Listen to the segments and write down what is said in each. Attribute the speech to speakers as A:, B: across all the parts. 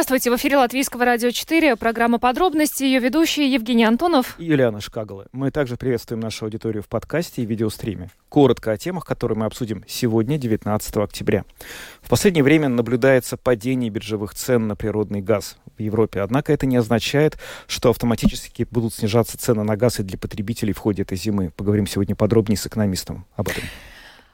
A: Здравствуйте, в эфире Латвийского радио 4, программа «Подробности», ее ведущие Евгений Антонов
B: и Юлиана Шкагала. Мы также приветствуем нашу аудиторию в подкасте и видеостриме. Коротко о темах, которые мы обсудим сегодня, 19 октября. В последнее время наблюдается падение биржевых цен на природный газ в Европе, однако это не означает, что автоматически будут снижаться цены на газ и для потребителей в ходе этой зимы. Поговорим сегодня подробнее с экономистом об этом.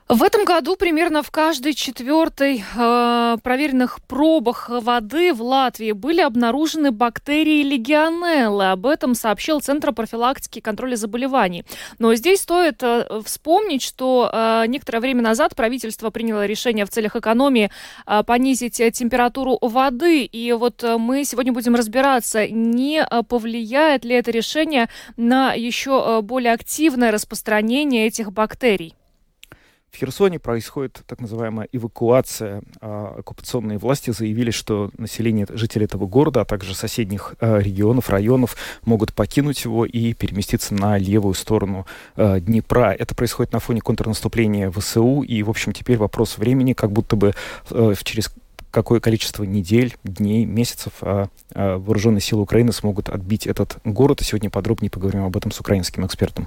A: В этом году примерно в каждой четвертой э, проверенных пробах воды в Латвии были обнаружены бактерии легионеллы. Об этом сообщил Центр профилактики и контроля заболеваний. Но здесь стоит э, вспомнить, что э, некоторое время назад правительство приняло решение в целях экономии э, понизить температуру воды. И вот э, мы сегодня будем разбираться, не э, повлияет ли это решение на еще э, более активное распространение этих бактерий.
B: В Херсоне происходит так называемая эвакуация. А, оккупационные власти заявили, что население, жители этого города, а также соседних а, регионов, районов могут покинуть его и переместиться на левую сторону а, Днепра. Это происходит на фоне контрнаступления ВСУ. И, в общем, теперь вопрос времени, как будто бы через какое количество недель, дней, месяцев а, а, вооруженные силы Украины смогут отбить этот город. И сегодня подробнее поговорим об этом с украинским экспертом.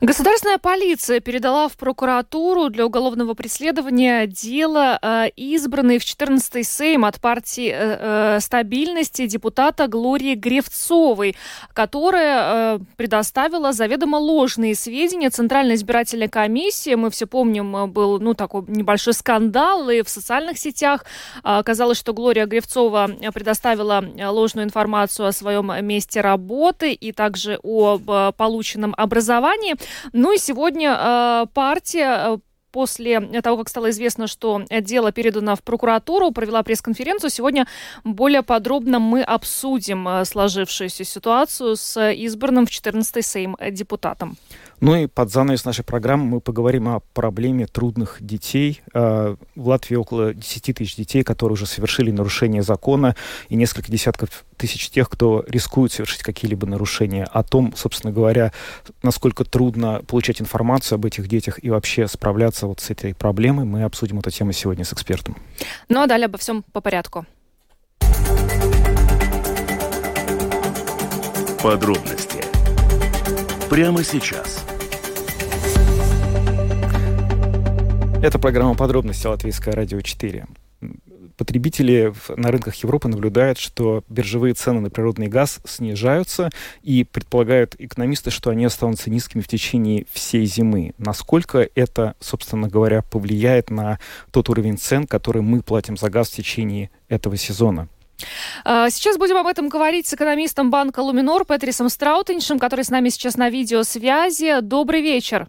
A: Государственная полиция передала в прокуратуру для уголовного преследования дело э, избранной в 14-й Сейм от партии э, э, стабильности депутата Глории Гревцовой, которая э, предоставила заведомо ложные сведения Центральной избирательной комиссии. Мы все помним, был ну, такой небольшой скандал, и в социальных сетях оказалось, что Глория Гревцова предоставила ложную информацию о своем месте работы и также э, полученном образовании голосовании. Ну и сегодня э, партия э, после того, как стало известно, что дело передано в прокуратуру, провела пресс-конференцию. Сегодня более подробно мы обсудим э, сложившуюся ситуацию с избранным в 14-й Сейм депутатом.
B: Ну и под занавес нашей программы мы поговорим о проблеме трудных детей. А, в Латвии около 10 тысяч детей, которые уже совершили нарушение закона, и несколько десятков тысяч тех, кто рискует совершить какие-либо нарушения. О том, собственно говоря, насколько трудно получать информацию об этих детях и вообще справляться вот с этой проблемой, мы обсудим эту тему сегодня с экспертом.
A: Ну а далее обо всем по порядку.
C: Подробности прямо сейчас.
B: Это программа «Подробности» Латвийское радио 4. Потребители на рынках Европы наблюдают, что биржевые цены на природный газ снижаются, и предполагают экономисты, что они останутся низкими в течение всей зимы. Насколько это, собственно говоря, повлияет на тот уровень цен, который мы платим за газ в течение этого сезона?
A: А, сейчас будем об этом говорить с экономистом банка Луминор Петрисом Страутеншем, который с нами сейчас на видеосвязи. Добрый вечер.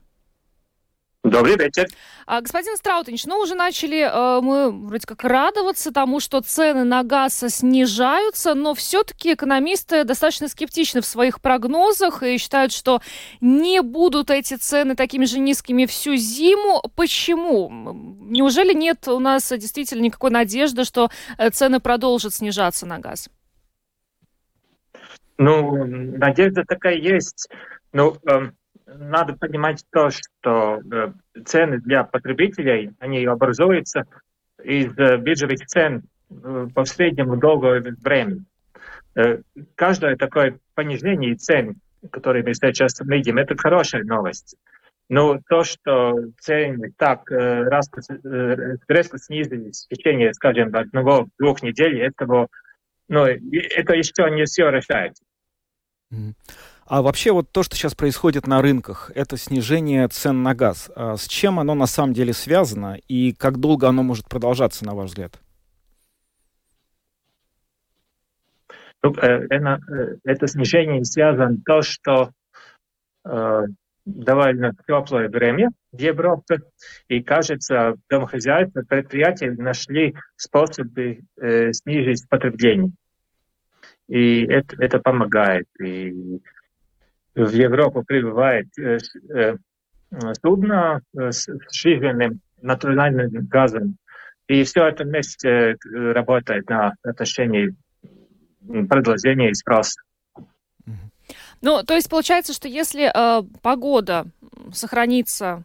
D: Добрый вечер.
A: А, господин Страутович, ну уже начали э, мы вроде как радоваться тому, что цены на газ снижаются, но все-таки экономисты достаточно скептичны в своих прогнозах и считают, что не будут эти цены такими же низкими всю зиму. Почему? Неужели нет у нас действительно никакой надежды, что э, цены продолжат снижаться на газ?
D: Ну, надежда такая есть. Ну, э надо понимать то, что э, цены для потребителей, они образуются из э, биржевых цен э, по среднему долгое время. Каждое такое понижение цен, которые мы сейчас видим, это хорошая новость. Но то, что цены так резко снизились в течение, скажем, одного-двух недель, этого, ну, это еще не все решает.
B: А вообще вот то, что сейчас происходит на рынках, это снижение цен на газ. А с чем оно на самом деле связано и как долго оно может продолжаться, на ваш взгляд?
D: Ну, э, это, э, это снижение связано с то, что э, довольно теплое время в Европе, и, кажется, домохозяйства, предприятия нашли способы э, снизить потребление. И это, это помогает. И в Европу прибывает судно с жизненным натуральным газом. И все это вместе работает на отношении предложения и спроса.
A: Ну, то есть получается, что если э, погода сохранится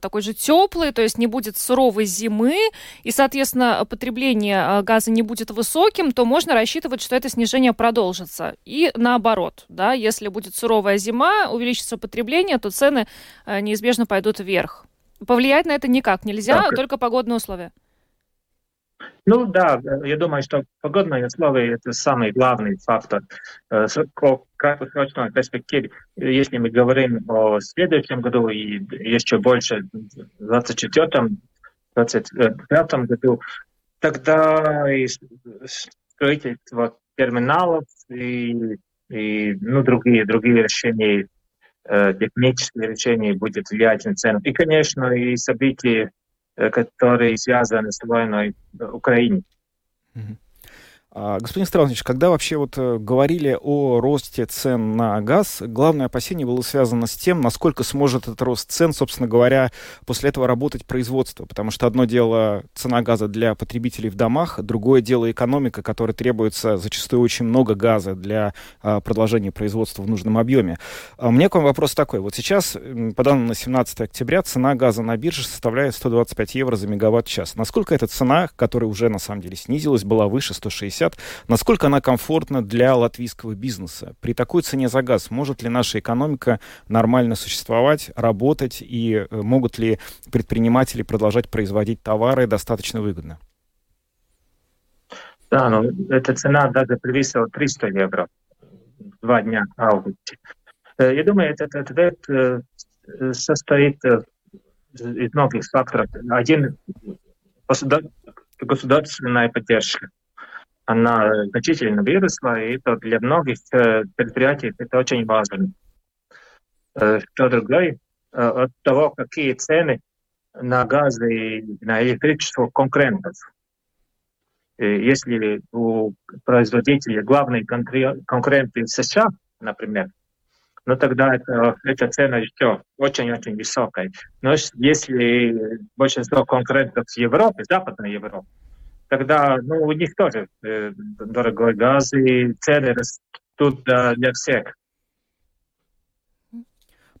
A: такой же теплый, то есть не будет суровой зимы, и, соответственно, потребление э, газа не будет высоким, то можно рассчитывать, что это снижение продолжится. И наоборот, да, если будет суровая зима, увеличится потребление, то цены э, неизбежно пойдут вверх. Повлиять на это никак нельзя, так. только погодные условия.
D: Ну да, я думаю, что погодные условия – это самый главный фактор. Э, в краткосрочной перспективе, если мы говорим о следующем году и еще больше в 2024-2025 году, тогда и строительство терминалов и, и ну, другие, другие решения, э, технические решения будет влиять на цену. И, конечно, и события Э, которые связаны с войной в Украине.
B: Mm-hmm. А, господин Стравнович, когда вообще вот э, говорили о росте цен на газ, главное опасение было связано с тем, насколько сможет этот рост цен, собственно говоря, после этого работать производство. Потому что одно дело цена газа для потребителей в домах, другое дело экономика, которой требуется зачастую очень много газа для а, продолжения производства в нужном объеме. А у меня к вам вопрос такой. Вот сейчас, по данным на 17 октября, цена газа на бирже составляет 125 евро за мегаватт-час. Насколько эта цена, которая уже на самом деле снизилась, была выше 160 50. Насколько она комфортна для латвийского бизнеса? При такой цене за газ может ли наша экономика нормально существовать, работать и э, могут ли предприниматели продолжать производить товары достаточно выгодно?
D: Да, но эта цена даже превысила 300 евро два дня августе. Э, я думаю, этот ответ э, состоит из многих факторов. Один – государственная поддержка она значительно выросла, и это для многих э, предприятий это очень важно. Э, что другое, э, от того, какие цены на газ и на электричество конкурентов. Если у производителя главные конкуренты США, например, ну тогда это, эта цена еще очень-очень высокая. Но если большинство конкурентов в Европе, Западной Европе, тогда ну, у них тоже э, дорогой газ, и цены растут да, для всех.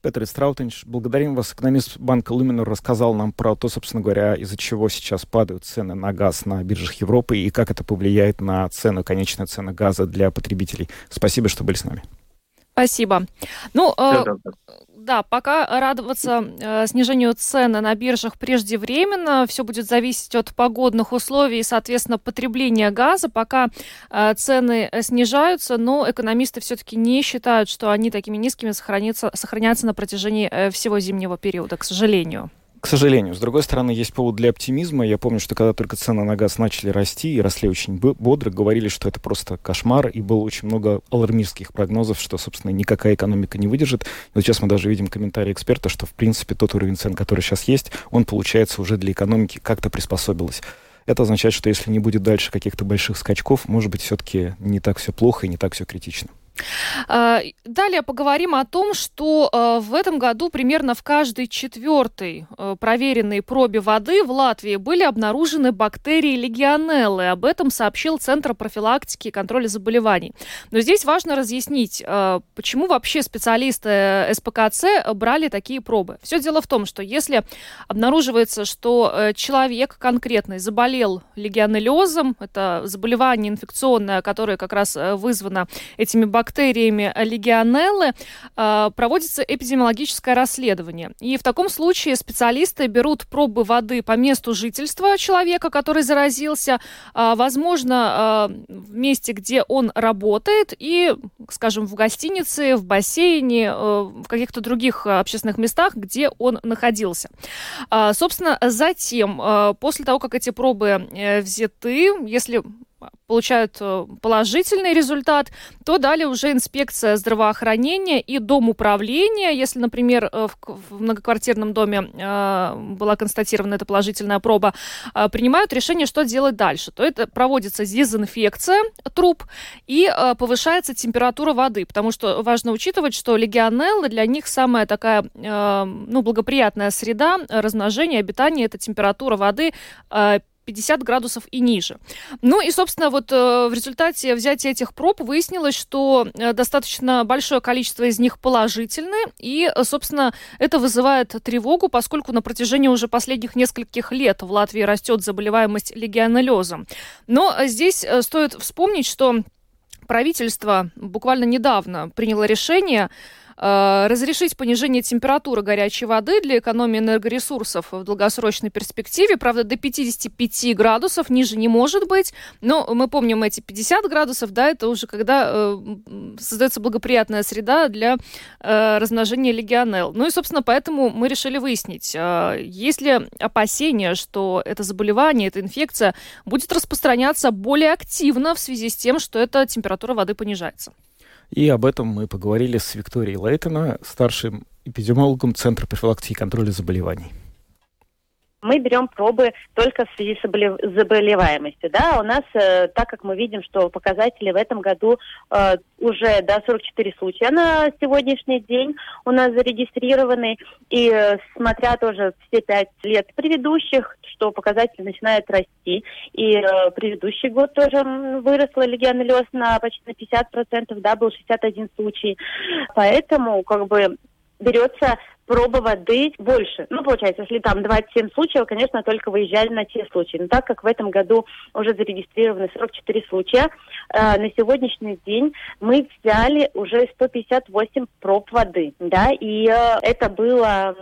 B: Петр Страутинч, благодарим вас. Экономист банка Люминор рассказал нам про то, собственно говоря, из-за чего сейчас падают цены на газ на биржах Европы и как это повлияет на цену, конечную цену газа для потребителей. Спасибо, что были с нами.
A: Спасибо. Ну, э, да, пока радоваться э, снижению цен на биржах преждевременно. Все будет зависеть от погодных условий и, соответственно, потребления газа. Пока э, цены снижаются, но экономисты все-таки не считают, что они такими низкими сохранятся, сохранятся на протяжении э, всего зимнего периода, к сожалению.
B: К сожалению. С другой стороны, есть повод для оптимизма. Я помню, что когда только цены на газ начали расти и росли очень бодро, говорили, что это просто кошмар, и было очень много алармистских прогнозов, что, собственно, никакая экономика не выдержит. Вот сейчас мы даже видим комментарии эксперта, что, в принципе, тот уровень цен, который сейчас есть, он, получается, уже для экономики как-то приспособилась. Это означает, что если не будет дальше каких-то больших скачков, может быть, все-таки не так все плохо и не так все критично.
A: А, далее поговорим о том, что а, в этом году примерно в каждой четвертой а, проверенной пробе воды в Латвии были обнаружены бактерии легионеллы. Об этом сообщил Центр профилактики и контроля заболеваний. Но здесь важно разъяснить, почему вообще специалисты СПКЦ брали такие пробы. Все дело в том, что если обнаруживается, что э, человек конкретный заболел легионеллезом, это заболевание инфекционное, которое как раз э, вызвано этими бактериями, бактериями легионеллы а, проводится эпидемиологическое расследование. И в таком случае специалисты берут пробы воды по месту жительства человека, который заразился, а, возможно, а, в месте, где он работает, и, скажем, в гостинице, в бассейне, в каких-то других общественных местах, где он находился. Собственно, затем, после того, как эти пробы э, взяты, если получают э, положительный результат, то далее уже инспекция здравоохранения и дом управления, если, например, э, в многоквартирном доме э, была констатирована эта положительная проба, принимают решение, что делать дальше. То это проводится дезинфекция труб и повышается температура воды, потому что важно учитывать, что легионеллы для них самая такая ну, благоприятная среда размножения, обитания – это температура воды 50 градусов и ниже. Ну и, собственно, вот в результате взятия этих проб выяснилось, что достаточно большое количество из них положительны, и, собственно, это вызывает тревогу, поскольку на протяжении уже последних нескольких лет в Латвии растет заболеваемость легионеллезом. Но здесь стоит вспомнить, что правительство буквально недавно приняло решение Э, разрешить понижение температуры горячей воды для экономии энергоресурсов в долгосрочной перспективе. Правда, до 55 градусов ниже не может быть. Но мы помним эти 50 градусов, да, это уже когда э, создается благоприятная среда для э, размножения легионелл. Ну и, собственно, поэтому мы решили выяснить, э, есть ли опасения, что это заболевание, эта инфекция будет распространяться более активно в связи с тем, что эта температура воды понижается.
B: И об этом мы поговорили с Викторией Лейтона, старшим эпидемиологом Центра профилактики и контроля заболеваний
E: мы берем пробы только в связи с заболеваемостью. Да? У нас, э, так как мы видим, что показатели в этом году э, уже до 44 случая на сегодняшний день у нас зарегистрированы, и э, смотря тоже все пять лет предыдущих, что показатели начинают расти, и э, предыдущий год тоже выросла легионеллез на почти на 50%, да, был 61 случай. Поэтому как бы берется проба воды больше. Ну, получается, если там 27 случаев, конечно, только выезжали на те случаи. Но так как в этом году уже зарегистрированы 44 случая, э, на сегодняшний день мы взяли уже 158 проб воды, да, и э, это было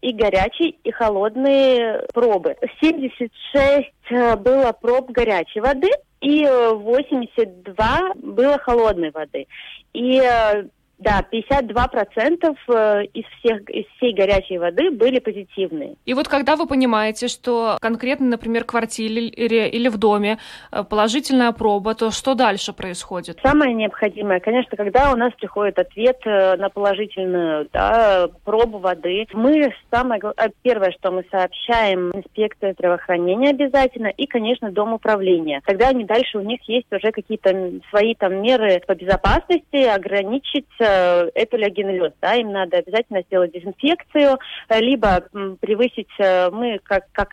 E: и горячие, и холодные пробы. 76 э, было проб горячей воды, и 82 было холодной воды. И э, да, 52% э, из, всех, из всей горячей воды были позитивные.
A: И вот когда вы понимаете, что конкретно, например, в квартире или в доме э, положительная проба, то что дальше происходит?
E: Самое необходимое, конечно, когда у нас приходит ответ э, на положительную да, пробу воды, мы самое первое, что мы сообщаем инспекции здравоохранения обязательно и, конечно, дом управления. Тогда они дальше, у них есть уже какие-то свои там меры по безопасности, ограничить Э, это легионеллез, да, им надо обязательно сделать дезинфекцию, э, либо превысить, э, мы как, как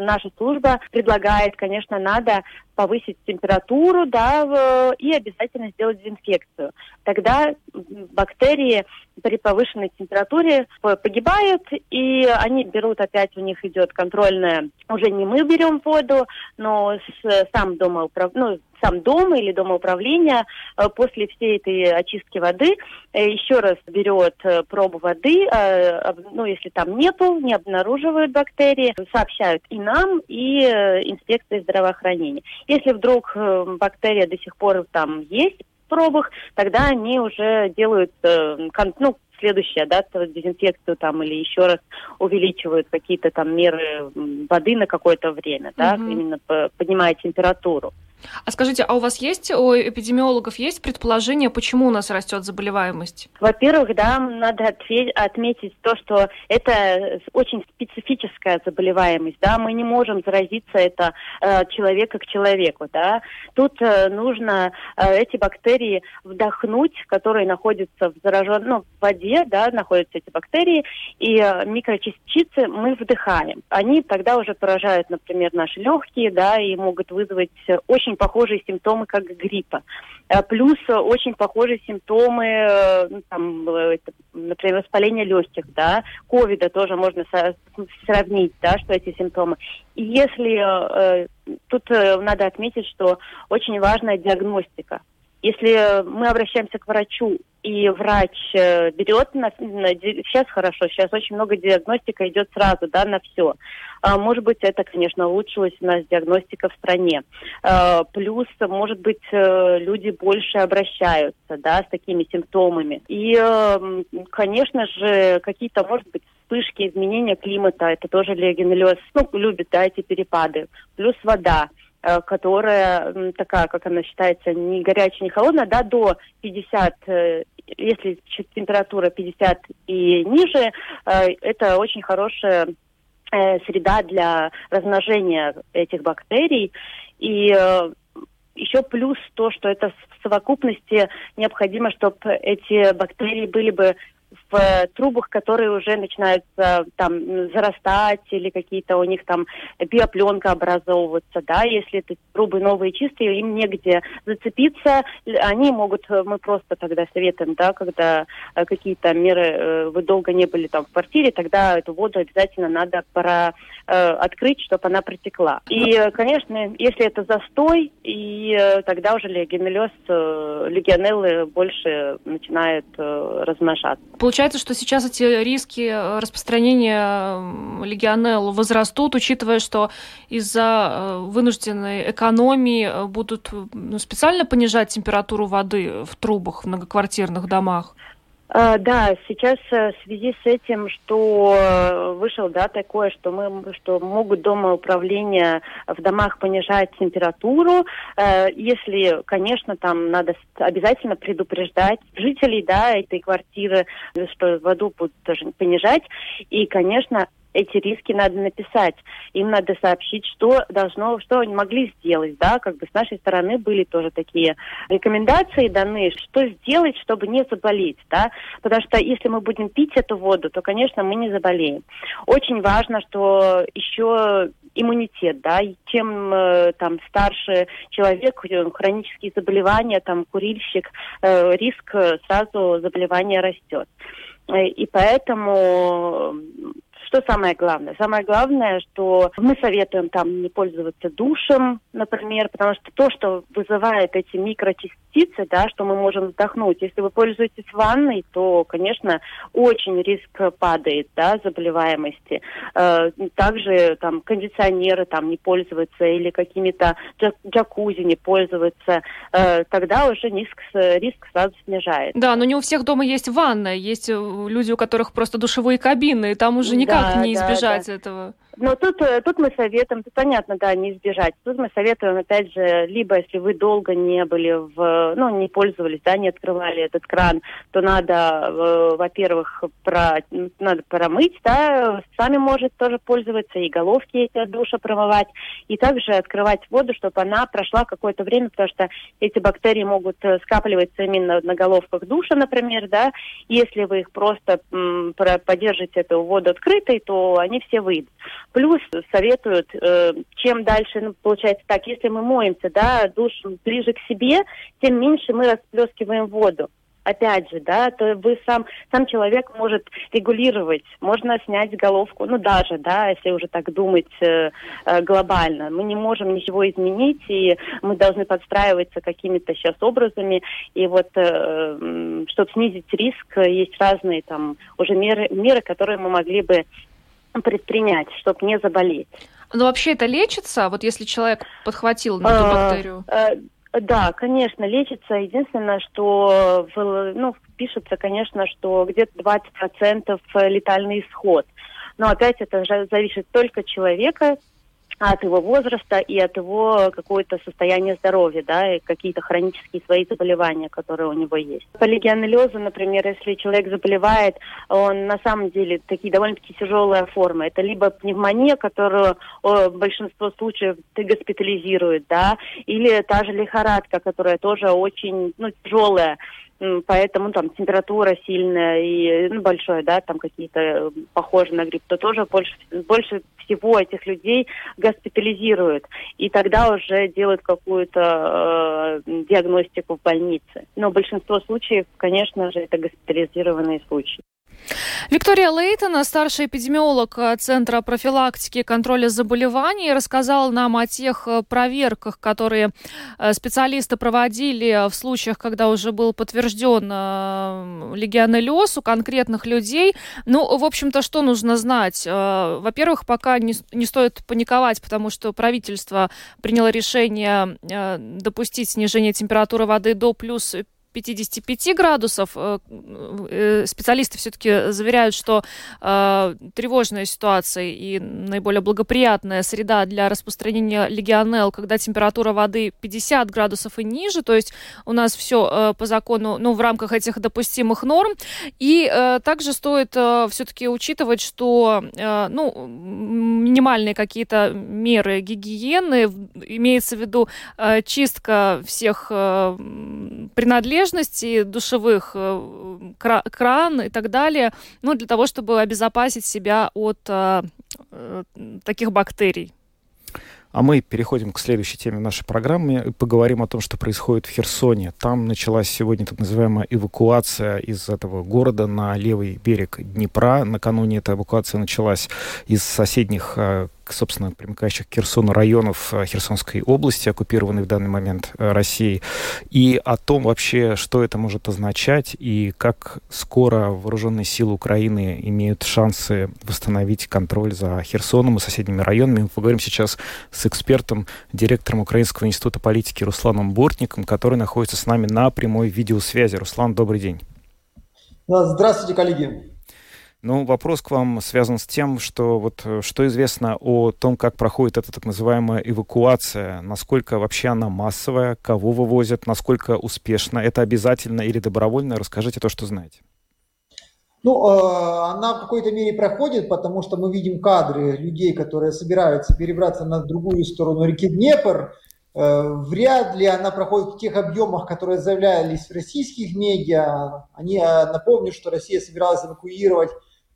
E: наша служба предлагает, конечно, надо повысить температуру, да, и обязательно сделать дезинфекцию. Тогда бактерии при повышенной температуре погибают, и они берут опять, у них идет контрольная, уже не мы берем воду, но сам домоуправ... ну, сам дом или домоуправление э, после всей этой очистки воды э, еще раз берет э, пробу воды, ну, если там нету, не обнаруживают бактерии, сообщают и нам, и инспекции здравоохранения. Если вдруг бактерия до сих пор там есть, пробах, тогда они уже делают, ну, следующее, да, дезинфекцию там или еще раз увеличивают какие-то там меры воды на какое-то время, да, угу. именно поднимая температуру.
A: А скажите, а у вас есть, у эпидемиологов есть предположение, почему у нас растет заболеваемость?
E: Во-первых, да, надо отметить то, что это очень специфическая заболеваемость, да, мы не можем заразиться это э, человека к человеку, да. Тут э, нужно э, эти бактерии вдохнуть, которые находятся в зараженной, ну, в воде, да, находятся эти бактерии, и э, микрочастицы мы вдыхаем. Они тогда уже поражают, например, наши легкие, да, и могут вызвать очень очень похожие симптомы, как гриппа. Э, плюс очень похожие симптомы, э, ну, там, э, например, воспаление легких, да, ковида тоже можно сравнить, да, что эти симптомы. И если тут надо отметить, что очень важная диагностика. Если мы обращаемся к врачу, и врач э, берет на, на сейчас хорошо, сейчас очень много диагностика идет сразу, да, на все. А, может быть, это, конечно, улучшилась у нас диагностика в стране. А, плюс, может быть, э, люди больше обращаются, да, с такими симптомами. И, э, конечно же, какие-то, может быть, вспышки изменения климата, это тоже легионеллез, ну, любит, да, эти перепады. Плюс вода. Э, которая такая, как она считается, не горячая, не холодная, да, до 50, э, если температура 50 и ниже, э, это очень хорошая среда для размножения этих бактерий. И еще плюс то, что это в совокупности необходимо, чтобы эти бактерии были бы в трубах, которые уже начинают там зарастать или какие-то у них там биопленка образовываться, да, если это трубы новые чистые, им негде зацепиться, они могут, мы просто тогда советуем, да, когда какие-то меры, вы долго не были там в квартире, тогда эту воду обязательно надо пора открыть, чтобы она протекла. И, конечно, если это застой, и тогда уже легионеллез, легионеллы больше начинают размножаться.
A: Получается, что сейчас эти риски э, распространения легионелл возрастут, учитывая, что из-за э, вынужденной экономии э, будут ну, специально понижать температуру воды в трубах в многоквартирных домах?
E: А, да, сейчас э, в связи с этим, что э, вышел, да, такое, что мы, что могут дома управления в домах понижать температуру, э, если, конечно, там надо обязательно предупреждать жителей, да, этой квартиры, что воду будут тоже понижать, и, конечно, эти риски надо написать. Им надо сообщить, что должно, что они могли сделать, да, как бы с нашей стороны были тоже такие рекомендации даны, что сделать, чтобы не заболеть, да, потому что если мы будем пить эту воду, то, конечно, мы не заболеем. Очень важно, что еще иммунитет, да, чем э, там старше человек, хронические заболевания, там курильщик, э, риск сразу заболевания растет. Э, и поэтому что самое главное? Самое главное, что мы советуем там не пользоваться душем, например, потому что то, что вызывает эти микрочастицы, да, что мы можем вдохнуть, если вы пользуетесь ванной, то, конечно, очень риск падает, да, заболеваемости. Э, также там кондиционеры там не пользоваться или какими-то джакузи не пользоваться, э, тогда уже риск, риск сразу снижается.
A: Да, но не у всех дома есть ванна, есть люди, у которых просто душевые кабины, и там уже никак как не избежать да, да. этого?
E: Но тут, э, тут мы советуем, тут понятно, да, не избежать. Тут мы советуем, опять же, либо если вы долго не были в, ну, не пользовались, да, не открывали этот кран, то надо, э, во-первых, про, надо промыть, да, сами может тоже пользоваться, и головки эти от душа промывать, и также открывать воду, чтобы она прошла какое-то время, потому что эти бактерии могут э, скапливаться именно на головках душа, например, да, если вы их просто м, поддержите эту воду открытой, то они все выйдут. Плюс советуют, э, чем дальше, ну, получается так, если мы моемся, да, душ ближе к себе, тем меньше мы расплескиваем воду опять же, да, то вы сам, сам человек может регулировать, можно снять головку, ну даже, да, если уже так думать э, э, глобально. Мы не можем ничего изменить, и мы должны подстраиваться какими-то сейчас образами, и вот, э, чтобы снизить риск, есть разные там уже меры, меры, которые мы могли бы предпринять, чтобы не заболеть.
A: Но вообще это лечится, вот если человек подхватил эту а, бактерию?
E: А, да, конечно, лечится. Единственное, что ну, пишется, конечно, что где-то 20% летальный исход. Но опять это зависит только человека, от его возраста и от его какое-то состояние здоровья, да, и какие-то хронические свои заболевания, которые у него есть. По легионеллезу, например, если человек заболевает, он на самом деле такие довольно-таки тяжелые формы. Это либо пневмония, которую о, большинство случаев госпитализирует, да, или та же лихорадка, которая тоже очень ну, тяжелая поэтому там температура сильная и ну, большое, да, там какие-то э, похожие на грипп, то тоже больше, больше всего этих людей госпитализируют. И тогда уже делают какую-то э, диагностику в больнице. Но большинство случаев, конечно же, это госпитализированные случаи.
A: Виктория Лейтон, старший эпидемиолог Центра профилактики и контроля заболеваний, рассказала нам о тех э, проверках, которые э, специалисты проводили в случаях, когда уже был подтвержден э, легионеллез у конкретных людей. Ну, в общем-то, что нужно знать? Во-первых, пока не, не стоит паниковать, потому что правительство приняло решение допустить снижение температуры воды до плюс 55 градусов. Э, э, специалисты все-таки заверяют, что э, тревожная ситуация и наиболее благоприятная среда для распространения легионелл, когда температура воды 50 градусов и ниже, то есть у нас все э, по закону, ну, в рамках этих допустимых норм. И э, также стоит э, все-таки учитывать, что, ну, минимальные какие-то меры гигиены, имеется в виду чистка всех принадлежностей, принадлежностей, душевых, кран и так далее, ну, для того, чтобы обезопасить себя от таких бактерий.
B: А мы переходим к следующей теме нашей программы и поговорим о том, что происходит в Херсоне. Там началась сегодня так называемая эвакуация из этого города на левый берег Днепра. Накануне эта эвакуация началась из соседних э, собственно, примыкающих к Херсону районов э, Херсонской области, оккупированной в данный момент э, Россией, и о том вообще, что это может означать, и как скоро вооруженные силы Украины имеют шансы восстановить контроль за Херсоном и соседними районами. Мы поговорим сейчас с экспертом, директором Украинского института политики Русланом Бортником, который находится с нами на прямой видеосвязи. Руслан, добрый день.
F: Здравствуйте, коллеги.
B: Ну, вопрос к вам связан с тем, что вот э, что известно о том, как проходит эта так называемая эвакуация, насколько вообще она массовая, кого вывозят, насколько успешно, это обязательно или добровольно? Расскажите то, что знаете.
F: Ну, э, она в какой-то мере проходит, потому что мы видим кадры людей, которые собираются перебраться на другую сторону реки Днепр. Э, вряд ли она проходит в тех объемах, которые заявлялись в российских медиа. Они, напомню, что Россия собиралась эвакуировать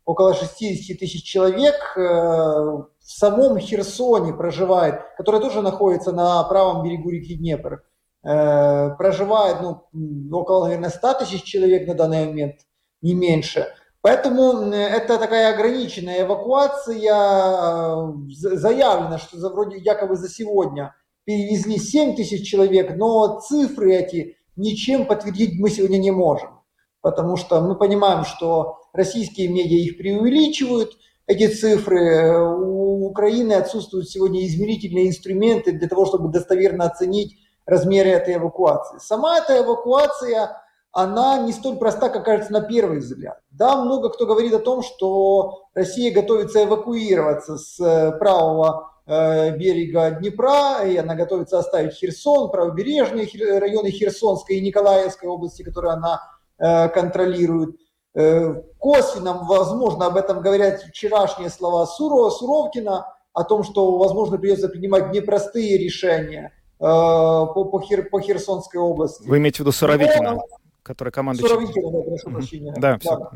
F: около 60 тысяч человек э, в самом Херсоне проживает, который тоже находится на правом берегу реки Днепр. Э, проживает ну, около, наверное, 100 тысяч человек на данный момент, не меньше. Поэтому это такая ограниченная эвакуация. Э, заявлено, что за, вроде якобы за сегодня перевезли 7 тысяч человек, но цифры эти ничем подтвердить мы сегодня не можем. Потому что мы понимаем, что российские медиа их преувеличивают, эти цифры. У Украины отсутствуют сегодня измерительные инструменты для того, чтобы достоверно оценить размеры этой эвакуации. Сама эта эвакуация, она не столь проста, как кажется на первый взгляд. Да, много кто говорит о том, что Россия готовится эвакуироваться с э, правого э, берега Днепра, и она готовится оставить Херсон, правобережные районы Херсонской и Николаевской области, которые она э, контролирует. Э, косвенно, возможно, об этом говорят вчерашние слова Сурова, Суровкина, о том, что, возможно, придется принимать непростые решения э, по, по, Хер, по Херсонской области.
B: Вы имеете в виду Суровикина, но, который командует...
F: Суровикина, да, прошу прощения.
B: Да, все.
F: Да.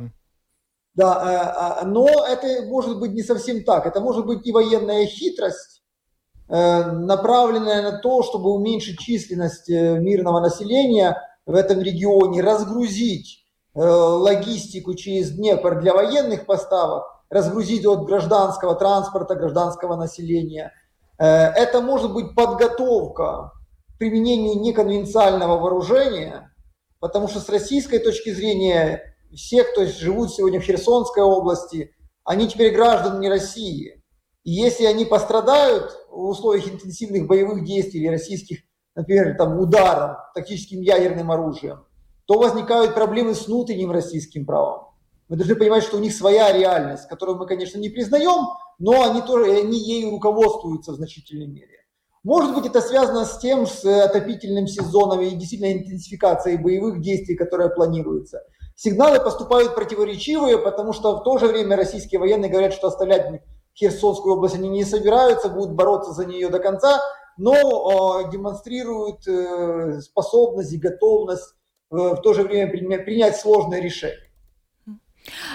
F: Да, э, но это может быть не совсем так. Это может быть и военная хитрость, направленная на то, чтобы уменьшить численность мирного населения в этом регионе, разгрузить Э, логистику через Днепр для военных поставок, разгрузить от гражданского транспорта, гражданского населения. Э, это может быть подготовка к применению неконвенциального вооружения, потому что с российской точки зрения все, кто живут сегодня в Херсонской области, они теперь граждане России. И если они пострадают в условиях интенсивных боевых действий российских, например, там, ударом тактическим ядерным оружием, то возникают проблемы с внутренним российским правом. Мы должны понимать, что у них своя реальность, которую мы, конечно, не признаем, но они тоже они ею руководствуются в значительной мере. Может быть, это связано с тем, с отопительным сезоном и действительно интенсификацией боевых действий, которые планируются. Сигналы поступают противоречивые, потому что в то же время российские военные говорят, что оставлять Херсонскую область они не собираются, будут бороться за нее до конца, но э, демонстрируют э, способность и готовность в то же время принять сложное решение.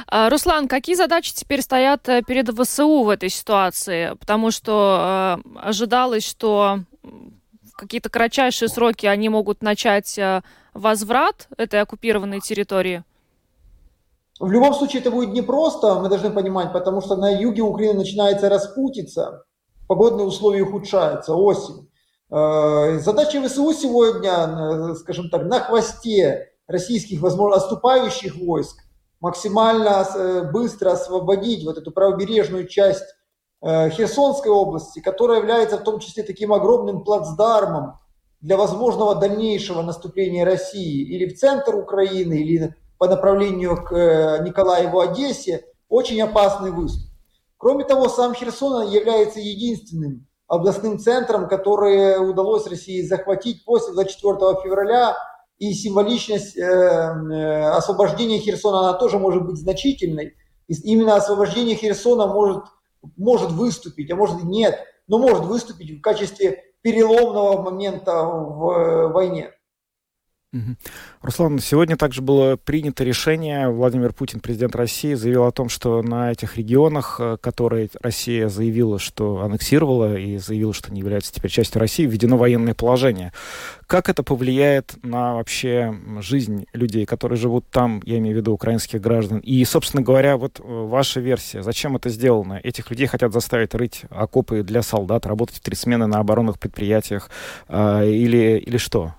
A: А, Руслан, какие задачи теперь стоят э, перед ВСУ в этой ситуации? Потому что э, ожидалось, что в какие-то кратчайшие сроки они могут начать э, возврат этой оккупированной территории.
F: В любом случае это будет непросто, мы должны понимать, потому что на юге Украины начинается распутиться, погодные условия ухудшаются, осень. Э, задача ВСУ сегодня, э, скажем так, на хвосте российских, возможно, отступающих войск максимально э, быстро освободить вот эту правобережную часть Херсонской области, которая является в том числе таким огромным плацдармом для возможного дальнейшего наступления России или в центр Украины, или по направлению к Николаеву Одессе, очень опасный выступ. Кроме того, сам Херсон является единственным областным центром, которые удалось России захватить после 24 февраля. И символичность э, э, освобождения Херсона, она тоже может быть значительной. И именно освобождение Херсона может, может выступить, а может и нет, но может выступить в качестве переломного момента в э, войне.
B: Руслан, сегодня также было принято решение, Владимир Путин, президент России, заявил о том, что на этих регионах, э, которые Россия заявила, что аннексировала и заявила, что не являются теперь частью России, введено военное положение. Как это повлияет на вообще жизнь людей, которые живут там, я имею в виду украинских граждан? И, собственно говоря, вот э, ваша версия, зачем это сделано? Этих людей хотят заставить рыть окопы для солдат, работать в три смены на оборонных предприятиях э, или, или что?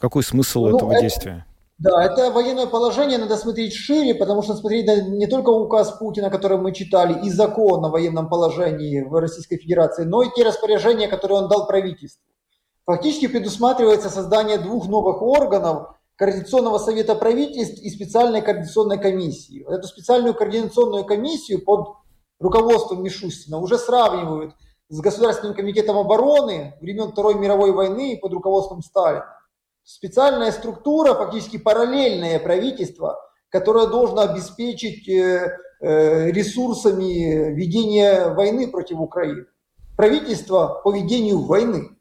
B: Какой смысл ну, этого это, действия?
F: Да, это военное положение надо смотреть шире, потому что смотреть не только указ Путина, который мы читали, и закон о военном положении в Российской Федерации, но и те распоряжения, которые он дал правительству. Фактически предусматривается создание двух новых органов, Координационного совета правительств и специальной координационной комиссии. Эту специальную координационную комиссию под руководством Мишустина уже сравнивают с Государственным комитетом обороны времен Второй мировой войны под руководством Сталина специальная структура, фактически параллельное правительство, которое должно обеспечить э, э, ресурсами ведения войны против Украины. Правительство по ведению войны.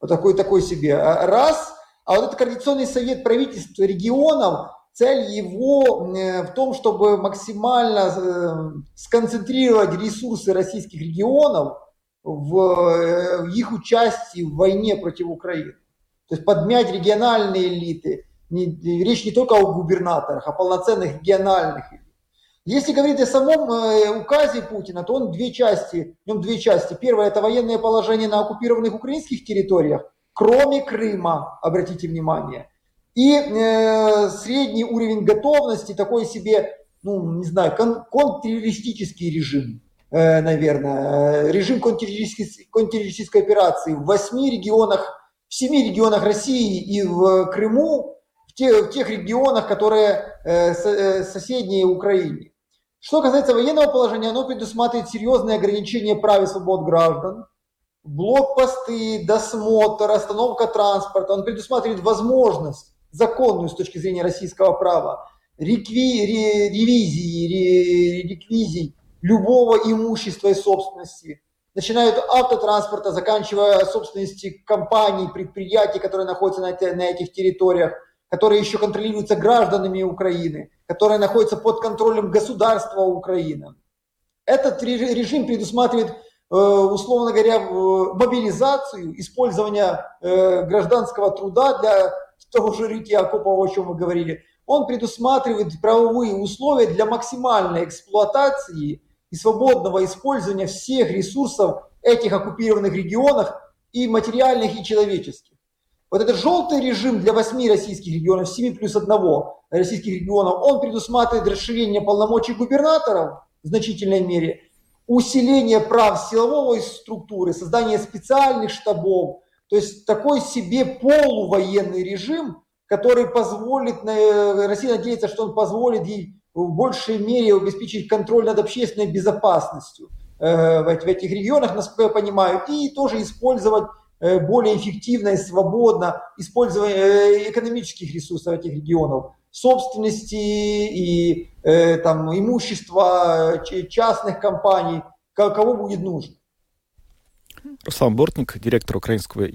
F: Вот такой, такой себе. А раз. А вот этот Координационный совет правительств регионов, цель его э, в том, чтобы максимально сконцентрировать ресурсы российских регионов в их участии в войне против Украины. То есть подмять региональные элиты. Не, речь не только о губернаторах, а полноценных региональных элит. Если говорить о самом э, указе Путина, то он две части, в нем две части. Первое – это военное положение на оккупированных украинских территориях, кроме Крыма, обратите внимание. И э, средний уровень готовности, такой себе, ну, не знаю, кон- контртеррористический режим, э, наверное. Режим контртеррористической, контртеррористической операции в восьми регионах в семи регионах России и в Крыму, в, те, в тех регионах, которые э, э, соседние Украине. Что касается военного положения, оно предусматривает серьезные ограничения прав и свобод граждан, блокпосты, досмотр, остановка транспорта. Он предусматривает возможность, законную с точки зрения российского права, рекви, ре, ревизии, ре, реквизий любого имущества и собственности, начиная от автотранспорта, заканчивая собственности компаний, предприятий, которые находятся на, на этих территориях, которые еще контролируются гражданами Украины, которые находятся под контролем государства Украины. Этот режим предусматривает, э, условно говоря, мобилизацию, использование э, гражданского труда для того же рытья окопов, о чем мы говорили. Он предусматривает правовые условия для максимальной эксплуатации и свободного использования всех ресурсов этих оккупированных регионах и материальных, и человеческих. Вот этот желтый режим для восьми российских регионов, 7 плюс одного российских регионов, он предусматривает расширение полномочий губернаторов в значительной мере, усиление прав силовой структуры, создание специальных штабов, то есть такой себе полувоенный режим, который позволит, Россия надеется, что он позволит ей в большей мере обеспечить контроль над общественной безопасностью э, в этих регионах, насколько я понимаю, и тоже использовать э, более эффективно и свободно использование э, экономических ресурсов этих регионов, собственности и там, имущества частных компаний, кого будет нужно.
B: Руслан Бортник, директор Украинского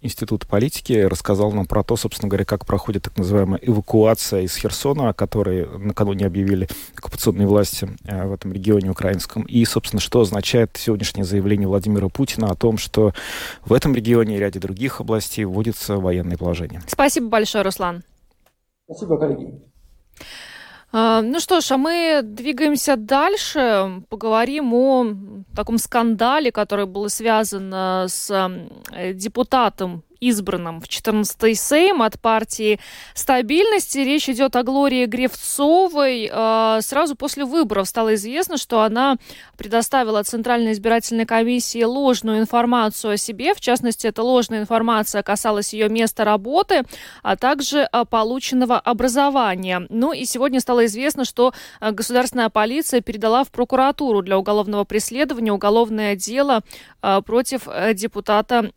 B: института политики, рассказал нам про то, собственно говоря, как проходит так называемая эвакуация из Херсона, о которой накануне объявили оккупационные власти э, в этом регионе украинском, и, собственно, что означает сегодняшнее заявление Владимира Путина о том, что в этом регионе и ряде других областей вводится военное положение.
A: Спасибо большое, Руслан.
F: Спасибо, коллеги.
A: А, ну что ж, а мы двигаемся дальше, поговорим о таком скандале, который был связан с э, депутатом избранном в 14-й Сейм от партии стабильности. Речь идет о Глории Гревцовой. А, сразу после выборов стало известно, что она предоставила Центральной избирательной комиссии ложную информацию о себе. В частности, эта ложная информация касалась ее места работы, а также полученного образования. Ну и сегодня стало известно, что а, государственная полиция передала в прокуратуру для уголовного преследования уголовное дело а, против э, депутата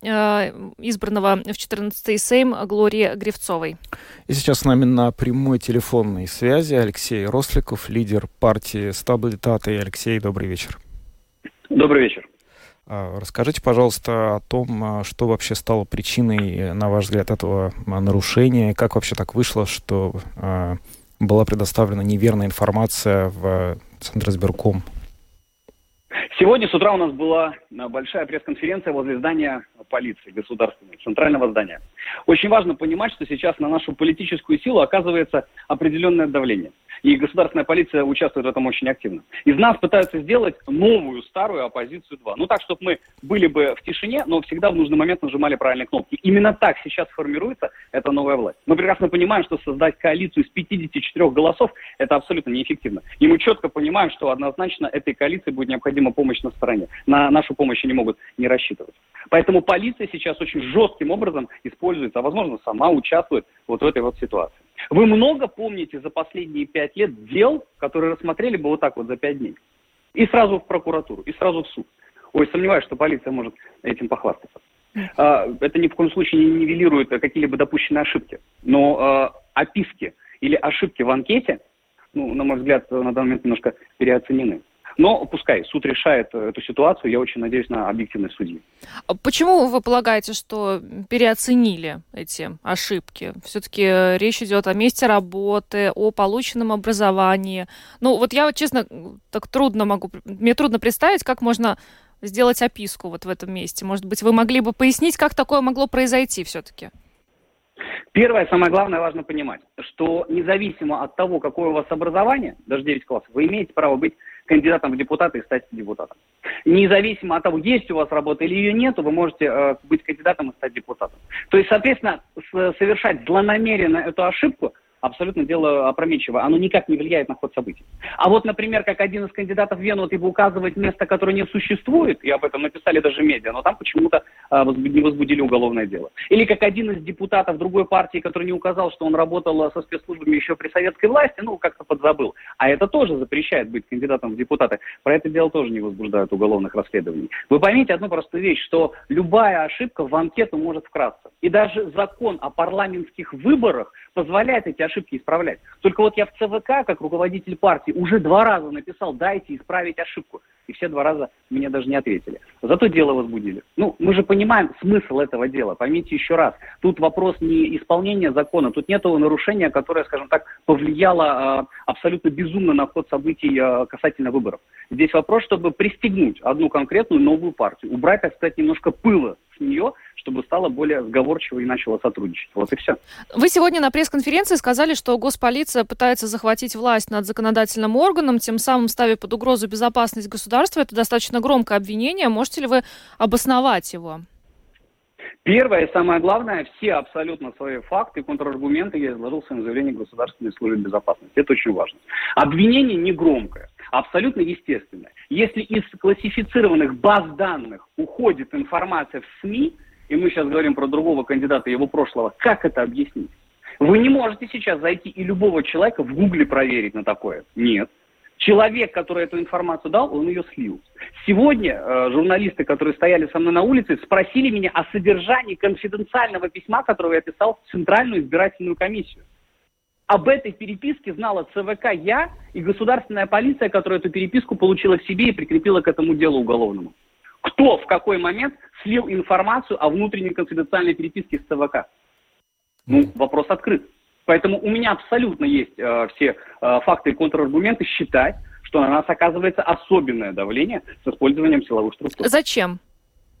A: избранного в 14-й Сейм Глории Гривцовой.
B: И сейчас с нами на прямой телефонной связи Алексей Росликов, лидер партии Стабилитаты. Алексей, добрый вечер.
G: Добрый вечер.
B: А, расскажите, пожалуйста, о том, а, что вообще стало причиной, на ваш взгляд, этого нарушения, как вообще так вышло, что была предоставлена неверная информация в Центр избирком.
G: Сегодня с утра у нас была э, большая пресс-конференция возле здания полиции государственного, центрального здания. Очень важно понимать, что сейчас на нашу политическую силу оказывается определенное давление. И государственная полиция участвует в этом очень активно. Из нас пытаются сделать новую, старую оппозицию 2. Ну так, чтобы мы были бы в тишине, но всегда в нужный момент нажимали правильные кнопки. Именно так сейчас формируется эта новая власть. Мы прекрасно понимаем, что создать коалицию из 54 голосов – это абсолютно неэффективно. И мы четко понимаем, что однозначно этой коалиции будет необходима помощь на стороне. На нашу помощь они могут не рассчитывать. Поэтому полиция сейчас очень жестким образом используется, а возможно сама участвует вот в этой вот ситуации. Вы много помните за последние пять лет дел, которые рассмотрели бы вот так вот за пять дней? И сразу в прокуратуру, и сразу в суд. Ой, сомневаюсь, что полиция может этим похвастаться. А, это ни в коем случае не нивелирует какие-либо допущенные ошибки. Но а, описки или ошибки в анкете, ну, на мой взгляд, на данный момент немножко переоценены. Но пускай суд решает э, эту ситуацию, я очень надеюсь на объективность судьи.
A: А почему вы полагаете, что переоценили эти ошибки? Все-таки э, речь идет о месте работы, о полученном образовании. Ну, вот я, честно, так трудно могу, мне трудно представить, как можно сделать описку вот в этом месте. Может быть, вы могли бы пояснить, как такое могло произойти все-таки?
G: Первое, самое главное, важно понимать, что независимо от того, какое у вас образование, даже 9 классов, вы имеете право быть кандидатом в депутаты и стать депутатом. Независимо от того, есть у вас работа или ее нет, вы можете э, быть кандидатом и стать депутатом. То есть, соответственно, совершать злонамеренно эту ошибку – абсолютно дело опрометчиво. Оно никак не влияет на ход событий. А вот, например, как один из кандидатов в Вену, вот его указывать место, которое не существует, и об этом написали даже медиа, но там почему-то а, не возбудили уголовное дело. Или как один из депутатов другой партии, который не указал, что он работал со спецслужбами еще при советской власти, ну, как-то подзабыл. А это тоже запрещает быть кандидатом в депутаты. Про это дело тоже не возбуждают уголовных расследований. Вы поймите одну простую вещь, что любая ошибка в анкету может вкрасться. И даже закон о парламентских выборах позволяет эти ошибки исправлять. Только вот я в ЦВК, как руководитель партии, уже два раза написал, дайте исправить ошибку. И все два раза мне даже не ответили. Зато дело возбудили. Ну, мы же понимаем смысл этого дела. Поймите еще раз, тут вопрос не исполнения закона, тут нет нарушения, которое, скажем так, повлияло э, абсолютно безумно на ход событий э, касательно выборов. Здесь вопрос, чтобы пристегнуть одну конкретную новую партию, убрать, так сказать, немножко пыла нее, чтобы стала более сговорчивой и начала сотрудничать. Вот и все.
A: Вы сегодня на пресс-конференции сказали, что госполиция пытается захватить власть над законодательным органом, тем самым ставя под угрозу безопасность государства. Это достаточно громкое обвинение. Можете ли вы обосновать его?
G: Первое и самое главное, все абсолютно свои факты и контраргументы я изложил в своем заявлении Государственной службы безопасности. Это очень важно. Обвинение не громкое, абсолютно естественное. Если из классифицированных баз данных уходит информация в СМИ, и мы сейчас говорим про другого кандидата его прошлого, как это объяснить? Вы не можете сейчас зайти и любого человека в Гугле проверить на такое. Нет. Человек, который эту информацию дал, он ее слил. Сегодня э, журналисты, которые стояли со мной на улице, спросили меня о содержании конфиденциального письма, которое я писал в Центральную избирательную комиссию. Об этой переписке знала ЦВК я и государственная полиция, которая эту переписку получила в себе и прикрепила к этому делу уголовному. Кто в какой момент слил информацию о внутренней конфиденциальной переписке с ЦВК? Ну, вопрос открыт. Поэтому у меня абсолютно есть э, все э, факты и контраргументы считать, что на нас оказывается особенное давление с использованием силовых структур.
A: Зачем?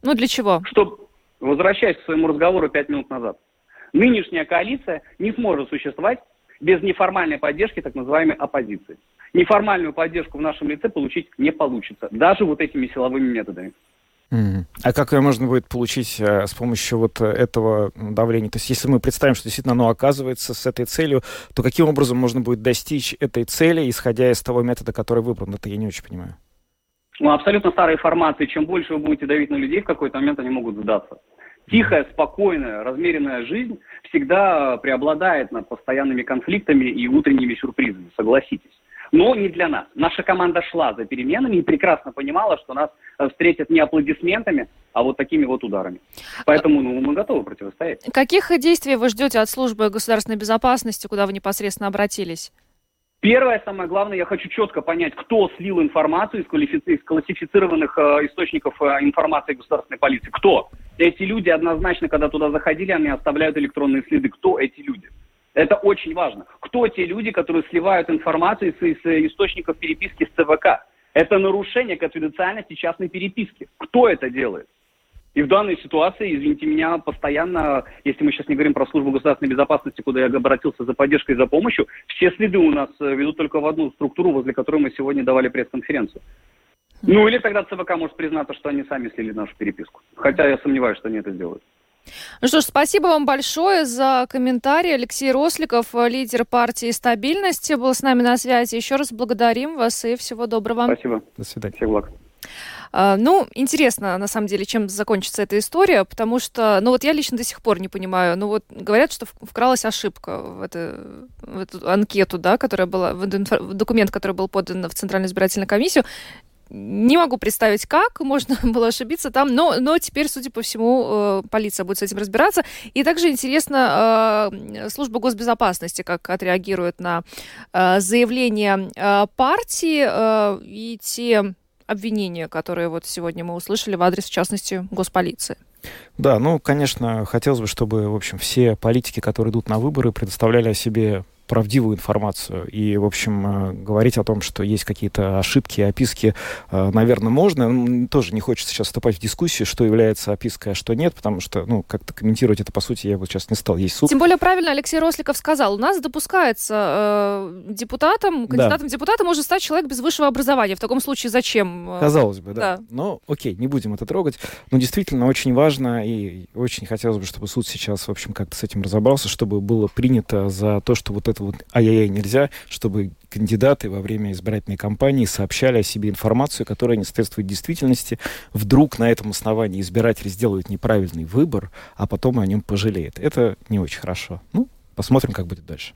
A: Ну, для чего?
G: Чтобы, возвращаясь к своему разговору пять минут назад, нынешняя коалиция не сможет существовать без неформальной поддержки так называемой оппозиции. Неформальную поддержку в нашем лице получить не получится, даже вот этими силовыми методами.
B: А как ее можно будет получить а, с помощью вот этого давления? То есть если мы представим, что действительно оно оказывается с этой целью, то каким образом можно будет достичь этой цели, исходя из того метода, который выбран? Это я не очень понимаю.
G: Ну, абсолютно старой формации. Чем больше вы будете давить на людей, в какой-то момент они могут сдаться. Тихая, спокойная, размеренная жизнь всегда преобладает над постоянными конфликтами и утренними сюрпризами, согласитесь но не для нас. Наша команда шла за переменами и прекрасно понимала, что нас э, встретят не аплодисментами, а вот такими вот ударами. Поэтому ну, мы готовы противостоять.
A: Каких действий вы ждете от службы государственной безопасности, куда вы непосредственно обратились?
G: Первое, самое главное, я хочу четко понять, кто слил информацию из, квалифици... из классифицированных э, источников э, информации государственной полиции. Кто? Эти люди однозначно, когда туда заходили, они оставляют электронные следы. Кто эти люди? Это очень важно. Кто те люди, которые сливают информацию из, из источников переписки с ЦВК? Это нарушение конфиденциальности частной переписки. Кто это делает? И в данной ситуации, извините меня, постоянно, если мы сейчас не говорим про службу государственной безопасности, куда я обратился за поддержкой и за помощью, все следы у нас э, ведут только в одну структуру, возле которой мы сегодня давали пресс-конференцию. Ну или тогда ЦВК может признаться, что они сами слили нашу переписку. Хотя я сомневаюсь, что они это сделают.
A: Ну что ж, спасибо вам большое за комментарий. Алексей Росликов, лидер партии «Стабильность», был с нами на связи. Еще раз благодарим вас и всего доброго.
G: Спасибо.
B: До свидания.
G: Всех благ.
A: А, ну, интересно, на самом деле, чем закончится эта история, потому что, ну вот я лично до сих пор не понимаю, ну вот говорят, что вкралась ошибка в, это, в эту анкету, да, которая была, в документ, который был подан в Центральную избирательную комиссию. Не могу представить, как можно было ошибиться там, но, но теперь, судя по всему, э, полиция будет с этим разбираться. И также интересно, э, служба госбезопасности как отреагирует на э, заявление партии и те обвинения, которые вот сегодня мы услышали в адрес, в частности, госполиции.
B: Да, ну, конечно, хотелось бы, чтобы, в общем, все политики, которые идут на выборы, предоставляли о себе правдивую информацию. И, в общем, э, говорить о том, что есть какие-то ошибки, описки, э, наверное, можно. Тоже не хочется сейчас вступать в дискуссию, что является опиской, а что нет, потому что, ну, как-то комментировать это, по сути, я бы сейчас не стал. Есть суд.
A: Тем более правильно Алексей Росликов сказал, у нас допускается э, депутатом, кандидатом да. депутата может стать человек без высшего образования. В таком случае зачем?
B: Э, Казалось бы, да. да. Но, окей, не будем это трогать. Но действительно очень важно, и очень хотелось бы, чтобы суд сейчас, в общем, как-то с этим разобрался, чтобы было принято за то, что вот это вот ай-яй-яй нельзя, чтобы кандидаты во время избирательной кампании сообщали о себе информацию, которая не соответствует действительности. Вдруг на этом основании избиратель сделает неправильный выбор, а потом о нем пожалеет. Это не очень хорошо. Ну, посмотрим, как будет дальше.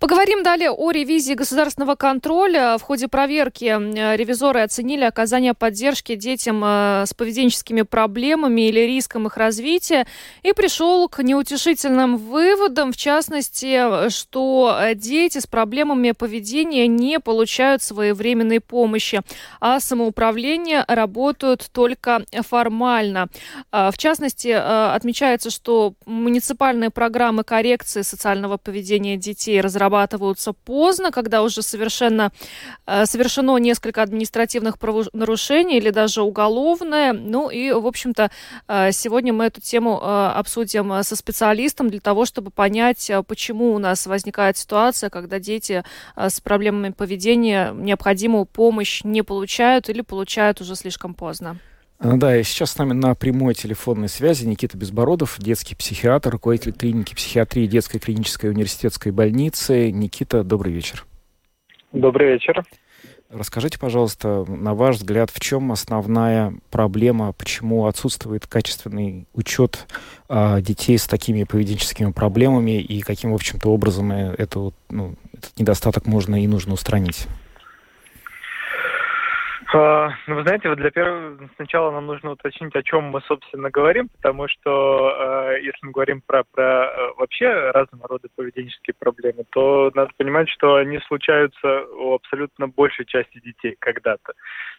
A: Поговорим далее о ревизии государственного контроля. В ходе проверки ревизоры оценили оказание поддержки детям э, с поведенческими проблемами или риском их развития и пришел к неутешительным выводам, в частности, что дети с проблемами поведения не получают своевременной помощи, а самоуправление работают только формально. А, в частности, э, отмечается, что муниципальные программы коррекции социального поведения детей разрабатываются поздно, когда уже совершенно, э, совершено несколько административных правонарушений или даже уголовное. Ну и, в общем-то, э, сегодня мы эту тему э, обсудим со специалистом для того, чтобы понять, почему у нас возникает ситуация, когда дети с проблемами поведения необходимую помощь не получают или получают уже слишком поздно.
B: А, да, и сейчас с нами на прямой телефонной связи Никита Безбородов, детский психиатр, руководитель клиники психиатрии детской клинической университетской больницы. Никита, добрый вечер.
H: Добрый вечер.
B: Расскажите, пожалуйста, на ваш взгляд, в чем основная проблема, почему отсутствует качественный учет а, детей с такими поведенческими проблемами и каким, в общем-то, образом э, это, ну, этот недостаток можно и нужно устранить?
H: А, ну, вы знаете, вот для первого сначала нам нужно уточнить, о чем мы, собственно, говорим, потому что э, если мы говорим про, про э, вообще разного рода поведенческие проблемы, то надо понимать, что они случаются у абсолютно большей части детей когда-то.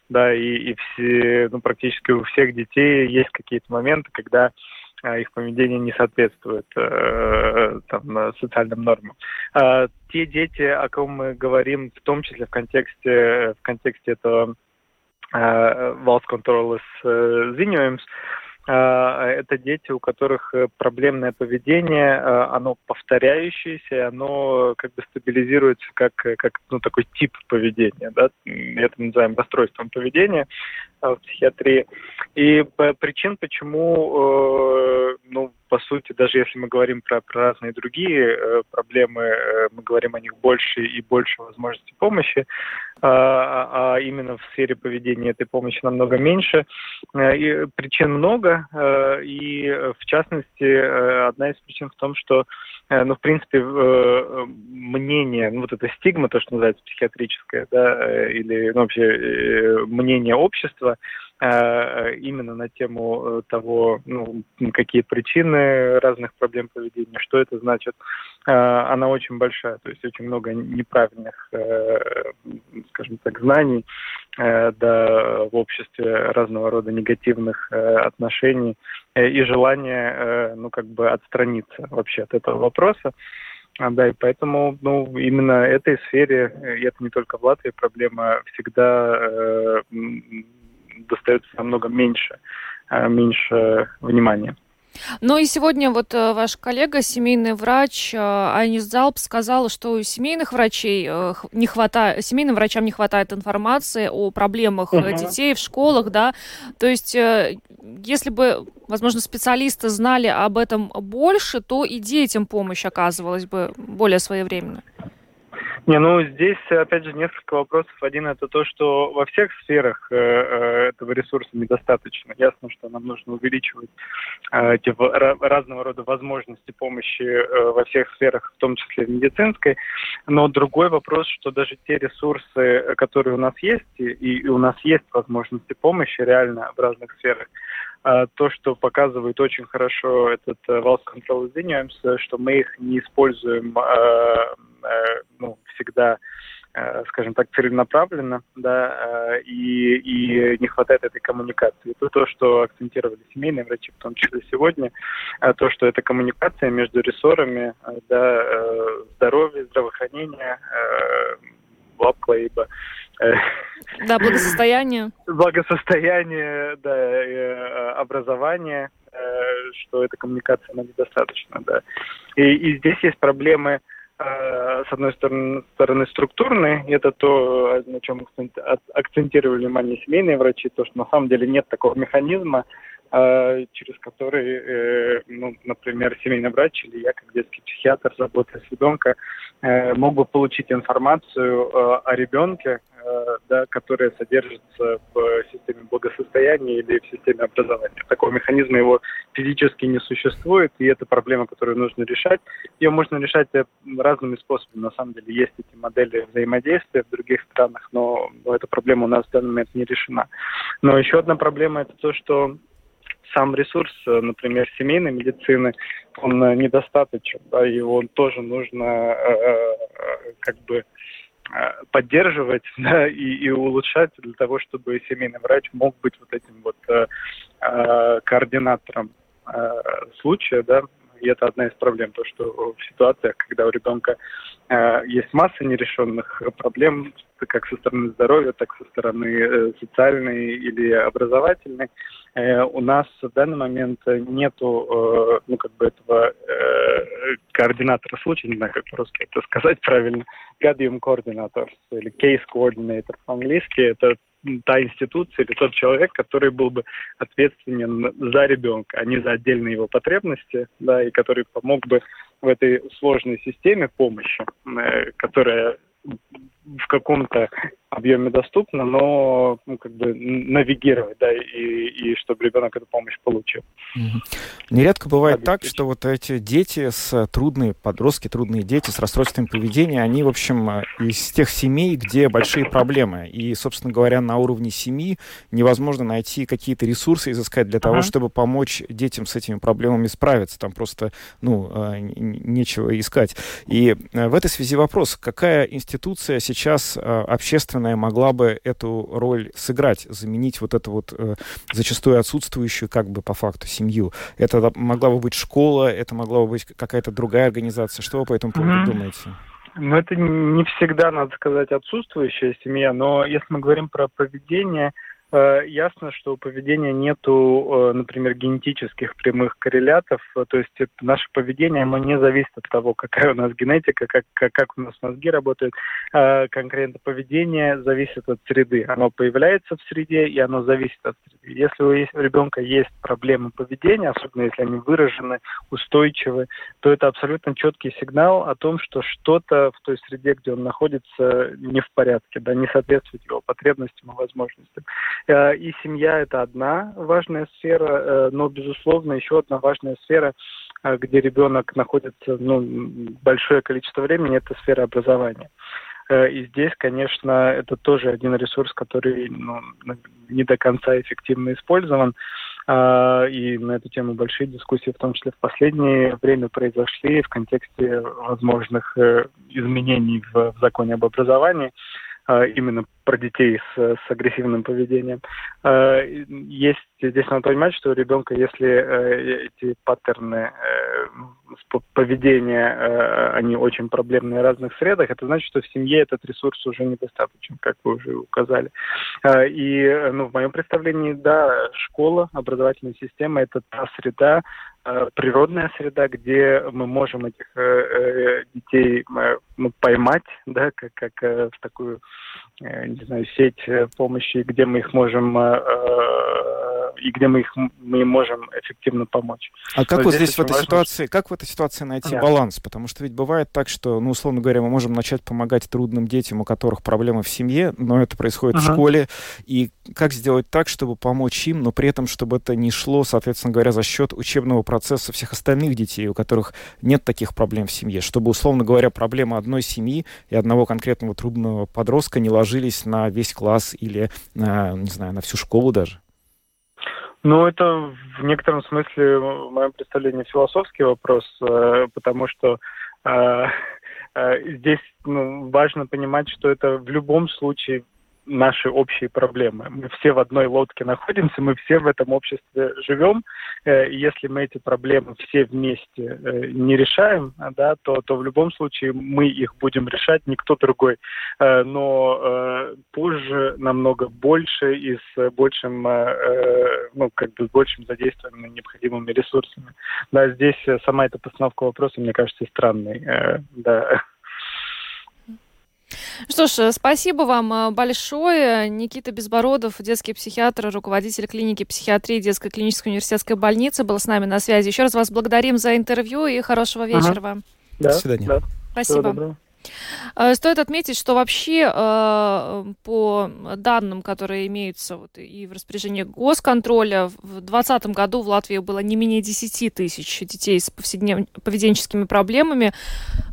H: Да, и, и все, ну, практически у всех детей есть какие-то моменты, когда э, их поведение не соответствует э, там, социальным нормам. А те дети, о ком мы говорим, в том числе в контексте, в контексте этого valsts kontrolas ziņojums. Это дети, у которых проблемное поведение, оно повторяющееся, оно как бы стабилизируется как, как ну, такой тип поведения. Да? Это мы называем расстройством поведения в психиатрии. И причин, почему ну, по сути, даже если мы говорим про, про разные другие э, проблемы, э, мы говорим о них больше и больше возможностей помощи, э, а именно в сфере поведения этой помощи намного меньше. Э, и причин много, э, и в частности, э, одна из причин в том, что Э, ну, в принципе, э, мнение, ну, вот эта стигма, то, что называется психиатрическое, да, э, или ну, вообще мнение общества именно на тему того, ну, какие причины разных проблем поведения, что это значит, она очень большая. То есть очень много неправильных, скажем так, знаний да, в обществе разного рода негативных отношений и желание, ну, как бы отстраниться вообще от этого вопроса. А, да, и поэтому, ну, именно этой сфере, э, и это не только в Латвии проблема, всегда э, достается намного меньше, э, меньше внимания.
A: Ну и сегодня вот э, ваш коллега, семейный врач э, Айнис Залп сказал, что у семейных врачей не хватает, семейным врачам не хватает информации о проблемах uh-huh. детей в школах, да. То есть, если бы, возможно, специалисты знали об этом больше, то и детям помощь оказывалась бы более своевременно.
H: Не, ну здесь, опять же, несколько вопросов. Один это то, что во всех сферах э, э этого ресурса недостаточно. Ясно, что нам нужно увеличивать э, эти разного рода возможности помощи э, во всех сферах, в том числе в медицинской. Но другой вопрос, что даже те ресурсы, которые у нас есть, и, и у нас есть возможности помощи реально в разных сферах, то, что показывает очень хорошо этот Valve Control Williams, что мы их не используем э, э, ну, всегда э, скажем так, целенаправленно, да, и, и не хватает этой коммуникации. Это то, что акцентировали семейные врачи, в том числе сегодня, то, что это коммуникация между рессорами, да, здоровье, здравоохранение, лапклейба,
A: Э, да, благосостояние.
H: Благосостояние, да, э, образование, э, что эта коммуникация она недостаточно, да. И, и здесь есть проблемы, с одной стороны, стороны структурные, это то, на чем акцентировали внимание семейные врачи, то, что на самом деле нет такого механизма, через который, ну, например, семейный врач или я, как детский психиатр, работая с ребенком, мог бы получить информацию о ребенке, Э, да, которые содержатся в системе благосостояния или в системе образования. Такого механизма его физически не существует, и это проблема, которую нужно решать. Ее можно решать э, разными способами. На самом деле есть эти модели взаимодействия в других странах, но, но эта проблема у нас в данный момент не решена. Но еще одна проблема – это то, что сам ресурс, э, например, семейной медицины, он недостаточен, да, его тоже нужно э, как бы Э, поддерживать да, и, и улучшать для того, чтобы семейный врач мог быть вот этим вот э, э, координатором э, случая, да, и это одна из проблем, то, что в ситуациях, когда у ребенка э, есть масса нерешенных проблем, как со стороны здоровья, так со стороны э, социальной или образовательной, э, у нас в данный момент нету, э, ну, как бы этого э, координатора случая, не знаю, как по-русски это сказать правильно, Gadium Coordinator или Case Coordinator по-английски, это та институция или тот человек, который был бы ответственен за ребенка, а не за отдельные его потребности, да, и который помог бы в этой сложной системе помощи, э, которая в каком-то объеме доступно, но ну, как бы навигировать, да, и, и чтобы ребенок эту помощь получил.
B: Нередко бывает так, что вот эти дети с трудные, подростки, трудные дети с расстройством поведения, они, в общем, из тех семей, где большие проблемы. И, собственно говоря, на уровне семьи невозможно найти какие-то ресурсы изыскать для того, uh-huh. чтобы помочь детям с этими проблемами справиться. Там просто, ну, а, нечего искать. И э, в этой связи вопрос, какая институция сейчас а, наверное, могла бы эту роль сыграть, заменить вот эту вот э, зачастую отсутствующую как бы по факту семью. Это могла бы быть школа, это могла бы быть какая-то другая организация. Что вы по этому поводу mm-hmm. думаете?
H: Ну, это не всегда, надо сказать, отсутствующая семья, но если мы говорим про поведение, ясно, что у поведения нету, э, например, генетических прямых коррелятов, то есть наше поведение, оно не зависит от того, какая у нас генетика, как, как, как у нас мозги работают. Э, конкретно поведение зависит от среды. Оно появляется в среде, и оно зависит от среды. Если у ребенка есть проблемы поведения, особенно если они выражены, устойчивы, то это абсолютно четкий сигнал о том, что что-то в той среде, где он находится, не в порядке, да, не соответствует его потребностям и возможностям. Э, и семья – это одна важная сфера, э, но, безусловно, еще одна важная сфера, э, где ребенок находится ну, большое количество времени, это сфера образования. И здесь, конечно, это тоже один ресурс, который ну, не до конца эффективно использован. И на эту тему большие дискуссии, в том числе в последнее время, произошли в контексте возможных изменений в законе об образовании. А, именно про детей с, с агрессивным поведением. А, есть здесь надо понимать, что у ребенка, если э, эти паттерны э, поведения, э, они очень проблемные в разных средах, это значит, что в семье этот ресурс уже недостаточен, как вы уже указали. И ну, в моем представлении, да, школа, образовательная система – это та среда, природная среда, где мы можем этих детей ну, поймать, да, как, как в такую Э, не знаю, сеть э, помощи, где мы их можем э, и где мы их мы им можем эффективно помочь.
B: А как вот здесь, здесь в этой важно... ситуации, как в этой ситуации найти да. баланс? Потому что ведь бывает так, что, ну, условно говоря, мы можем начать помогать трудным детям, у которых проблемы в семье, но это происходит uh-huh. в школе. И как сделать так, чтобы помочь им, но при этом, чтобы это не шло, соответственно говоря, за счет учебного процесса всех остальных детей, у которых нет таких проблем в семье, чтобы, условно говоря, проблема одной семьи и одного конкретного трудного подростка не ложились на весь класс или, на, не знаю, на всю школу даже?
H: Ну, это в некотором смысле, в моем представлении, философский вопрос, э, потому что э, э, здесь ну, важно понимать, что это в любом случае наши общие проблемы. Мы все в одной лодке находимся, мы все в этом обществе живем. Э, и если мы эти проблемы все вместе э, не решаем, да, то, то в любом случае мы их будем решать, никто другой. Э, но позже намного больше и с большим, ну, как бы с большим задействованием необходимыми ресурсами. Да, здесь сама эта постановка вопроса, мне кажется, странной. Да.
A: Что ж, спасибо вам э, большое. Никита Безбородов, детский психиатр, руководитель клиники психиатрии детской клинической университетской больницы, был с нами на связи. Еще раз вас благодарим за интервью и хорошего вечера ага. вам.
B: Да, До свидания. Да.
A: Спасибо. Э, стоит отметить, что вообще э, по данным, которые имеются вот и в распоряжении госконтроля, в 2020 году в Латвии было не менее 10 тысяч детей с поведенческими проблемами,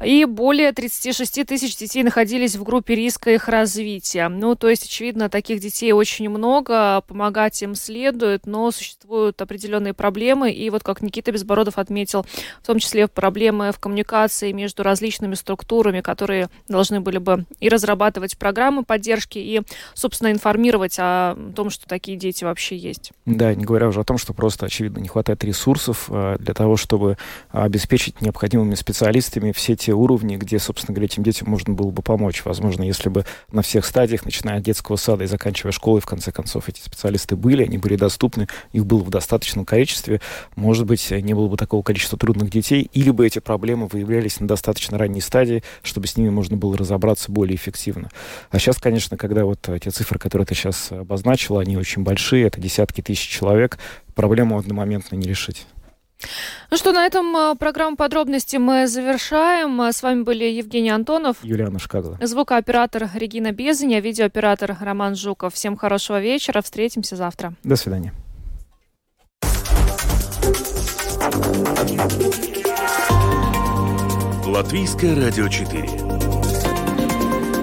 A: и более 36 тысяч детей находились в группе риска их развития. Ну, то есть, очевидно, таких детей очень много, помогать им следует, но существуют определенные проблемы, и вот как Никита Безбородов отметил, в том числе проблемы в коммуникации между различными структурами, которые которые должны были бы и разрабатывать программы поддержки, и, собственно, информировать о том, что такие дети вообще есть.
B: Да, не говоря уже о том, что просто, очевидно, не хватает ресурсов э, для того, чтобы обеспечить необходимыми специалистами все те уровни, где, собственно говоря, этим детям можно было бы помочь. Возможно, если бы на всех стадиях, начиная от детского сада и заканчивая школой, в конце концов, эти специалисты были, они были доступны, их было в достаточном количестве, может быть, не было бы такого количества трудных детей, или бы эти проблемы выявлялись на достаточно ранней стадии, чтобы с ними можно было разобраться более эффективно. А сейчас, конечно, когда вот те цифры, которые ты сейчас обозначила, они очень большие, это десятки тысяч человек, проблему одномоментно не решить.
A: Ну что, на этом а, программу подробности мы завершаем. С вами были Евгений Антонов,
B: Юлиана Шкагла,
A: звукооператор Регина Безаня, видеооператор Роман Жуков. Всем хорошего вечера, встретимся завтра.
B: До свидания.
C: Латвийское радио 4.